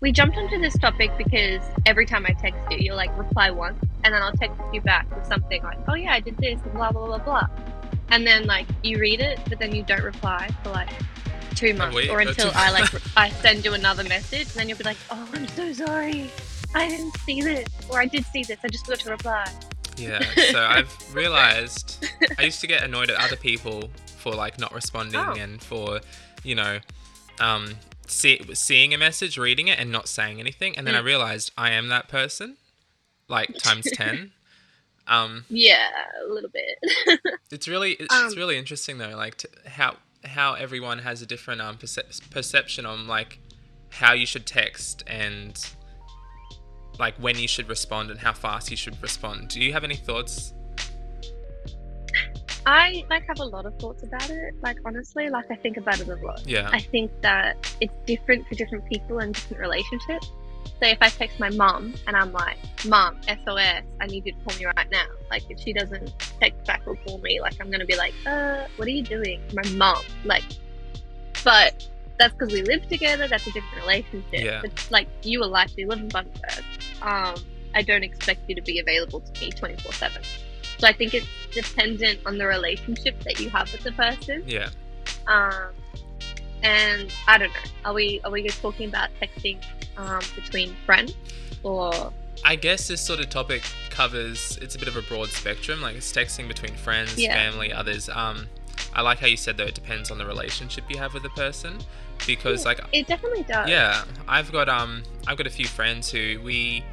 we jumped onto this topic because every time I text you, you'll like reply once, and then I'll text you back with something like, "Oh yeah, I did this," and blah blah blah blah, and then like you read it, but then you don't reply for like two months, or or until I like I send you another message, and then you'll be like, "Oh, I'm so sorry, I didn't see this, or I did see this, I just forgot to reply." Yeah, so I've realized I used to get annoyed at other people for like not responding Oh. and for, you know, um, see, seeing a message, reading it, and not saying anything. And then I Mm. realized I am that person, like times 10. Um, Yeah, a little bit. it's really it's, it's Um, really interesting though, like to, how how everyone has a different um percep- perception on like how you should text and like when you should respond and how fast you should respond. Do you have any thoughts? I like have a lot of thoughts about it. Like honestly, like I think about it a lot. Yeah. I think that it's different for different people and different relationships. So if I text my mom and I'm like, "Mom, SOS, I need you to call me right now." Like if she doesn't text back or call me, like I'm gonna be like, "Uh, what are you doing?" My mom, like, but that's because we live together. That's a different relationship. Yeah. But like you are likely live in Bundaberg. Um, I don't expect you to be available to me 24 seven. So I think it's dependent on the relationship that you have with the person. Yeah. Um, and I don't know. Are we are we just talking about texting um, between friends or I guess this sort of topic covers it's a bit of a broad spectrum, like it's texting between friends, Yeah. family, others. Um I like how you said though it depends on the relationship you have with the person because like it definitely does? yeah, I've got um I've got a few friends who we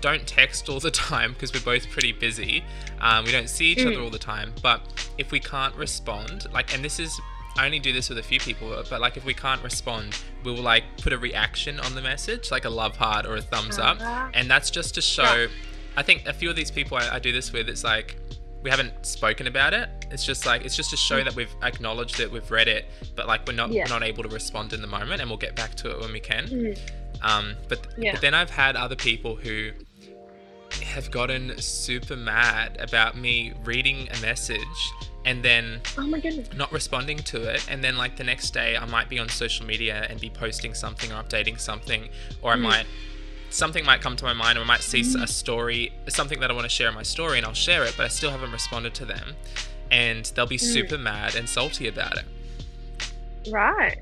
don't text all the time because we're both pretty busy. Um, we don't see each Mm. other all the time, but if we can't respond, like and this is I only do this with a few people, but like if we can't respond, we'll like put a reaction on the message, like a love heart or a thumbs up Ah. and that's just to show i think a few of these people I, I do this with it's like we haven't spoken about it it's just like it's just to show that we've acknowledged it we've read it but like we're not Yeah. we're not able to respond in the moment and we'll get back to it when we can Mm. um but, Yeah. but then i've had other people who have gotten super mad about me reading a message and then Oh my goodness. not responding to it and then like the next day i might be on social media and be posting something or updating something or i Mm. might something might come to my mind or i might see a story something that i want to share in my story and i'll share it but i still haven't responded to them and they'll be Mm. super mad and salty about it Right.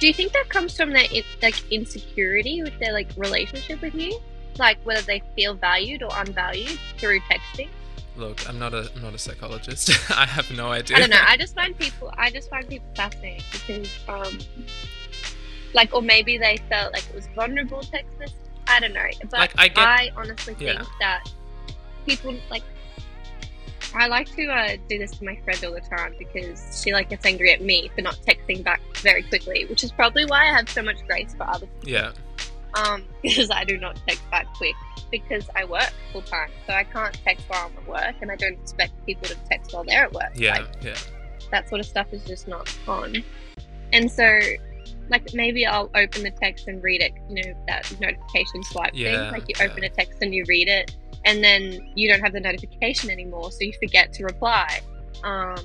Do you think that comes from their like insecurity with their like relationship with you? Like whether they feel valued or unvalued through texting? look i'm not a i'm not a psychologist i have no idea I don't know. I just find people. I just find people fascinating because, um, like, or maybe they felt like it was vulnerable text message. I don't know, but Like, I I, honestly Yeah. think that people like. I like to uh, do this to my friend all the time because she like gets angry at me for not texting back very quickly, which is probably why I have so much grace for other people. yeah Um, because I do not text back quick because I work full time, so I can't text while I'm at work, and I don't expect people to text while they're at work. yeah Like, yeah that sort of stuff is just not on. And so, like, maybe I'll open the text and read it, you know, that notification swipe Yeah, thing. Like, you yeah. open a text and you read it, and then you don't have the notification anymore, so you forget to reply. Um,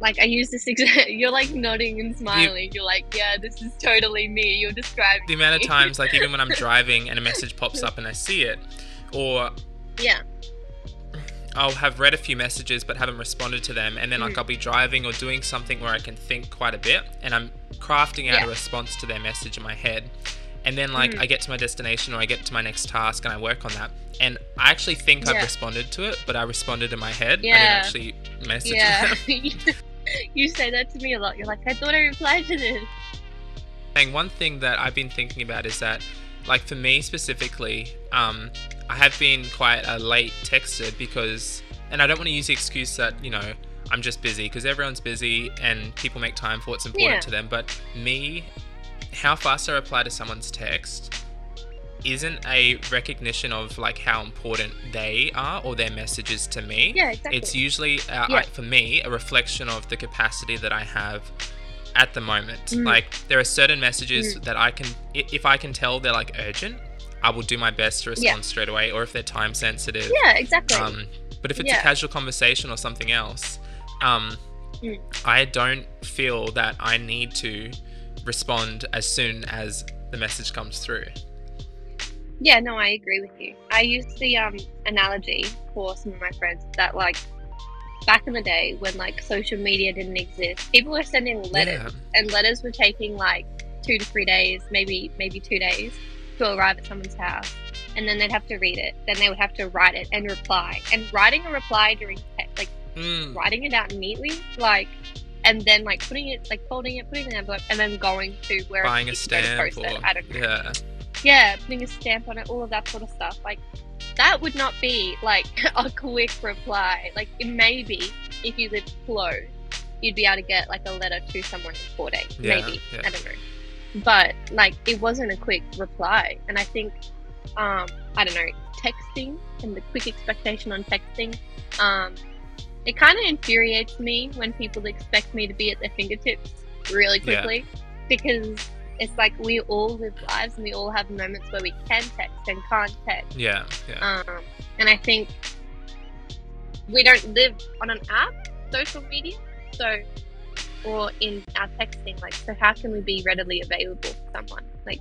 like, I use this example. You're like nodding and smiling. You're like, yeah, this is totally me. You're describing the amount of times like even when i'm driving and a message pops up and i see it or yeah. I'll have read a few messages but haven't responded to them, and then like Mm. I'll be driving or doing something where I can think quite a bit, and I'm crafting out Yeah. a response to their message in my head, and then like Mm. I get to my destination or I get to my next task and I work on that, and I actually think I've responded to it, but I responded in my head. Yeah. I didn't actually message Yeah. them. you say that to me a lot. You're like, I thought I replied to this. And one thing that I've been thinking about is that, like for me specifically, um, I have been quite a late texter because, and I don't want to use the excuse that you know I'm just busy because everyone's busy and people make time for what's important Yeah. to them. But me, how fast I reply to someone's text isn't a recognition of like how important they are or their messages to me. Yeah, exactly. It's usually, uh, Yeah. I, for me, a reflection of the capacity that I have at the moment. Mm. Like, there are certain messages that I can, if I can tell they're like urgent, I will do my best to respond Yeah. straight away. Or if they're time sensitive. yeah, exactly. Um, but if it's Yeah. a casual conversation or something else, um, Mm. I don't feel that I need to respond as soon as the message comes through. Yeah, no, I agree with you. I use the um analogy for some of my friends that like back in the day when like social media didn't exist, people were sending letters Yeah. and letters were taking like two to three days, maybe maybe two days to arrive at someone's house. And then they'd have to read it. Then they would have to write it and reply. And writing a reply during like Mm, writing it out neatly, like and then like putting it like folding it, putting it in an envelope, and then going to where buying a you can go to stamp or. I don't know yeah, yeah, putting a stamp on it, all of that sort of stuff. Like that would not be like a quick reply. Like it may if you lived close, you'd be able to get like a letter to someone in four days. Yeah, maybe. yeah. I don't know. But like it wasn't a quick reply. And I think um I don't know, texting and the quick expectation on texting, um, it kinda infuriates me when people expect me to be at their fingertips really Yeah. quickly. Because it's like we all live lives and we all have moments where we can text and can't text. yeah, yeah, Um, and I think we don't live on an app, social media, so or in our texting. Like, so how can we be readily available for someone? Like,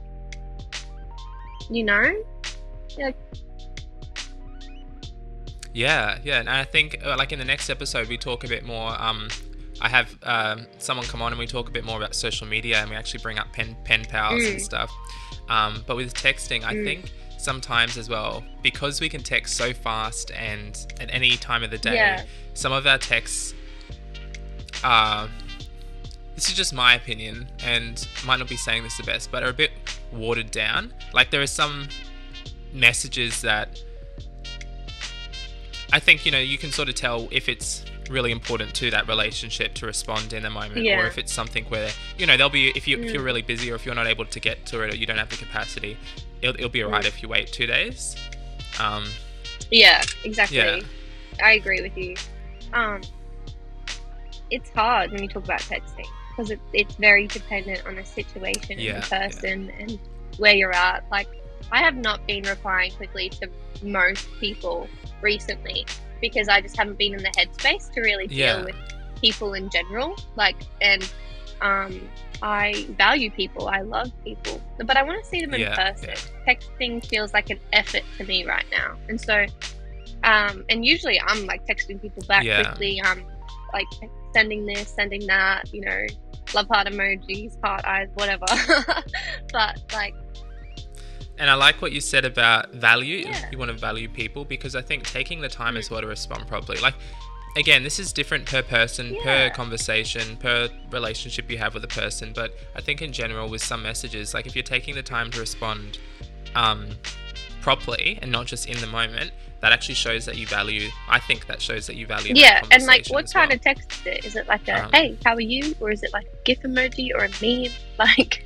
you know, yeah, yeah. And I think uh, like in the next episode we talk a bit more. Um, I have um, someone come on and we talk a bit more about social media and we actually bring up pen pen pals and Mm. stuff. Um, but with texting, I Mm. think sometimes as well because we can text so fast and at any time of the day. yeah, some of our texts are this is just my opinion and might not be saying this the best but are a bit watered down like there are some messages that i think you know you can sort of tell if it's really important to that relationship to respond in the moment or if it's something where you know they'll be if, you, if you're Mm. really busy or if you're not able to get to it or you don't have the capacity it'll, it'll be alright Mm. if you wait two days um, yeah, exactly. Yeah. I agree with you. Um, it's hard when you talk about texting because it, it's very dependent on the situation Yeah, and the yeah. person and where you're at. Like, I have not been replying quickly to most people recently because I just haven't been in the headspace to really deal Yeah. with people in general. Like, and um, I value people. I love people, but I want to see them in Yeah, person. yeah. Texting feels like an effort to me right now, and so, um, and usually I'm like texting people back quickly. Um, like sending this, sending that. You know, love heart emojis, heart eyes, whatever. but like, And I like what you said about value. Yeah. You want to value people because I think taking the time Mm. as well to respond properly. Like, again, this is different per person, per conversation, per relationship you have with a person. But I think in general, with some messages, like if you're taking the time to respond um, properly and not just in the moment, that actually shows that you value. I think that shows that you value. that yeah, and like, what kind well. of text is it? Is it like a Um, "Hey, how are you?" or is it like a GIF emoji or a meme? Like,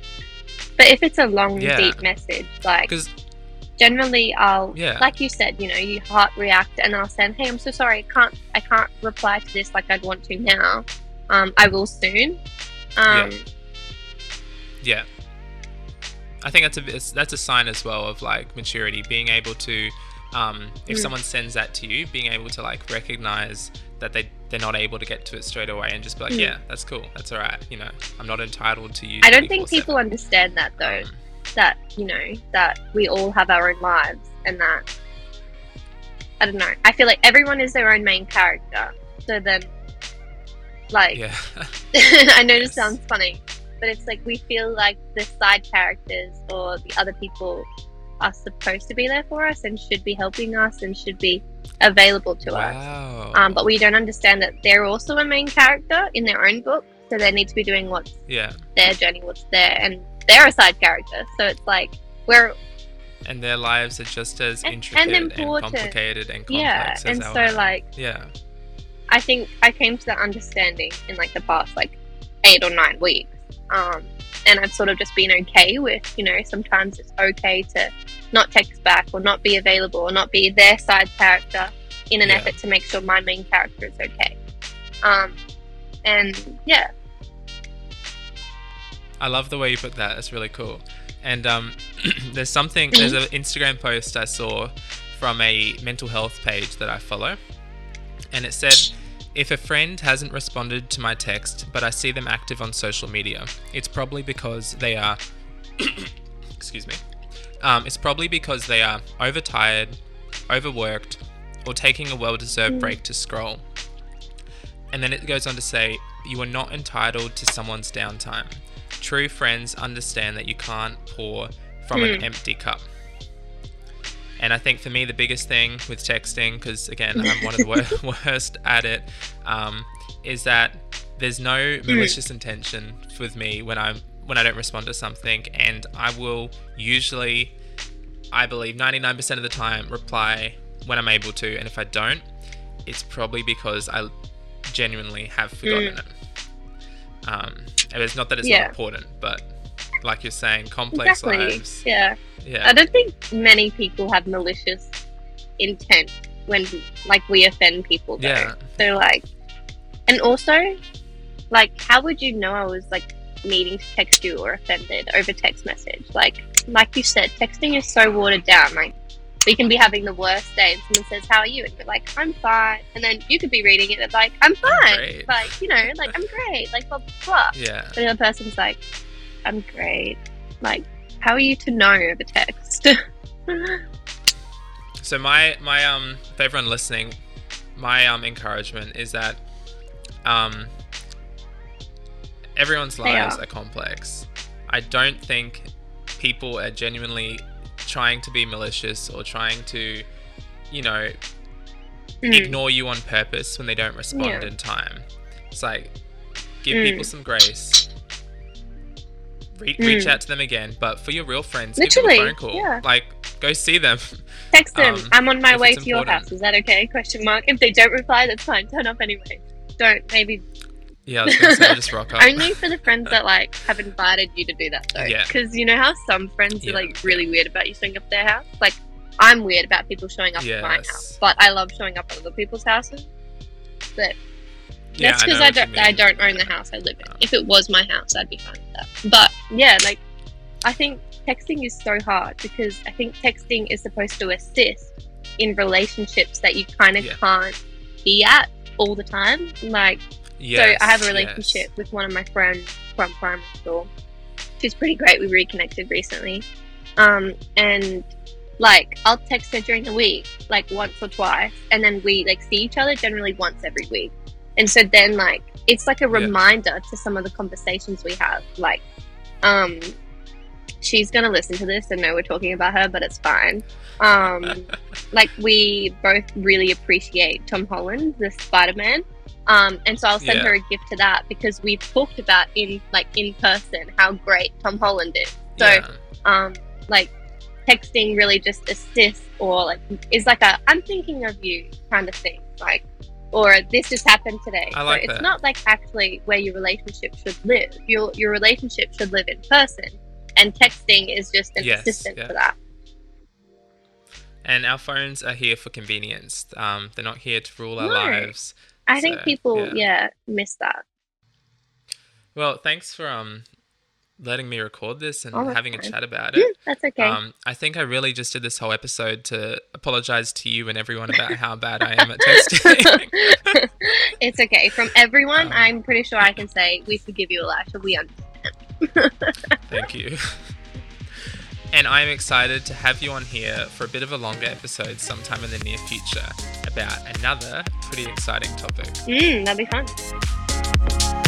but if it's a long, Yeah. deep message, like. Because generally I'll Yeah. like you said, you know, you heart react and I'll say, Hey, I'm so sorry, I can't I can't reply to this like I'd want to now. Um, I will soon. Um Yeah. yeah. I think that's a bit- that's a sign as well of like maturity, being able to, um, if Mm. someone sends that to you, being able to like recognize that they they're not able to get to it straight away and just be like, Mm. yeah, that's cool, that's all right. You know, I'm not entitled to you. I don't think people understand that though. Um, That, you know, that we all have our own lives and that I don't know. I feel like everyone is their own main character. So then like yeah, I know Yes. this sounds funny, but it's like we feel like the side characters or the other people are supposed to be there for us and should be helping us and should be available to us. Um, but we don't understand that they're also a main character in their own book, so they need to be doing what's yeah, their journey, what's there, and they're a side character. So it's like we're and their lives are just as And- and intricate and, important. complicated and complex yeah, and so own. like yeah, I think I came to that understanding in like the past like eight or nine weeks. Um, and I've sort of just been okay with, you know, sometimes it's okay to not text back or not be available or not be their side character in an Yeah. effort to make sure my main character is okay. Um, and yeah, I love the way you put that. That's really cool. And um, there's something, there's Mm-hmm. an Instagram post I saw from a mental health page that I follow. And it said, if a friend hasn't responded to my text, but I see them active on social media, it's probably because they are, excuse me, um, it's probably because they are overtired, overworked, or taking a well deserved Mm. break to scroll. And then it goes on to say, you are not entitled to someone's downtime. True friends understand that you can't pour from an Mm. empty cup. And I think for me, the biggest thing with texting, because again, I'm one of the wor- worst at it, um, is that there's no malicious intention with me when I'm when I don't respond to something, and I will usually, I believe, 99% of the time reply when I'm able to, and if I don't, it's probably because I genuinely have forgotten it. Um, it's not that it's Yeah. not important, but like you're saying, complex Exactly. lives. Yeah. Yeah. I don't think many people have malicious intent when like we offend people though. Yeah. So like and also like how would you know I was like needing to text you or offended over text message? Like like you said, texting is so watered down. Like we can be having the worst day and someone says, How are you? And you're like, I'm fine and then you could be reading it and like, I'm fine. great. like, you know, like I'm great, like blah blah blah. Yeah. But the other person's like, I'm great. Like, how are you to know over text? So my my um for everyone listening, my um encouragement is that um everyone's lives are. are. complex. I don't think people are genuinely trying to be malicious or trying to, you know, Mm. ignore you on purpose when they don't respond Yeah. in time. It's like give Mm. people some grace. Re- Mm. Reach out to them again, but for your real friends, Literally, give them a phone call. yeah. Like, go see them. Text them. Um, I'm on my way to your important. house. Is that okay? Question mark. If they don't reply, that's fine. Turn off anyway. Don't. Maybe Yeah, I was gonna say just rock up. only for the friends that like have invited you to do that though. Yeah. Because you know how some friends Yeah. are like really weird about you showing up at their house. Like I'm weird about people showing up at my house, but I love showing up at other people's houses. But Yeah, That's because I, what don't. I don't own the house I live in. If it was my house, I'd be fine with that. But yeah, like I think texting is so hard because I think texting is supposed to assist in relationships that you kind of Yeah. can't be at all the time. Like Yes, so, I have a yes. relationship with one of my friends from primary school. She's pretty great. We reconnected recently, um, and like I'll text her during the week, like once or twice, and then we like see each other generally once every week. And so then like it's like a Yeah. reminder to some of the conversations we have. Like, um, she's gonna listen to this and know we're talking about her, but it's fine. Um, like we both really appreciate Tom Holland, the Spider Man. Um, and so I'll send Yeah. her a gift to that because we've talked about in like in person how great Tom Holland is. So yeah. um, like texting really just assists or like is like a I'm thinking of you kind of thing. Like or this just happened today. I like so it's that. not like actually where your relationship should live. Your your relationship should live in person. And texting is just an Yes, assistant yeah. for that. and our phones are here for convenience. Um, they're not here to rule our No. lives. I think people yeah. yeah miss that. Well, thanks for um letting me record this and Oh, having a chat about it. that's okay. Um, I think I really just did this whole episode to apologize to you and everyone about how bad I am at texting. it's okay. From everyone, Um, I'm pretty sure I can say we forgive you, a Elisha. We understand. Thank you. And I'm excited to have you on here for a bit of a longer episode sometime in the near future about another pretty exciting topic. Mm, that'd be fun.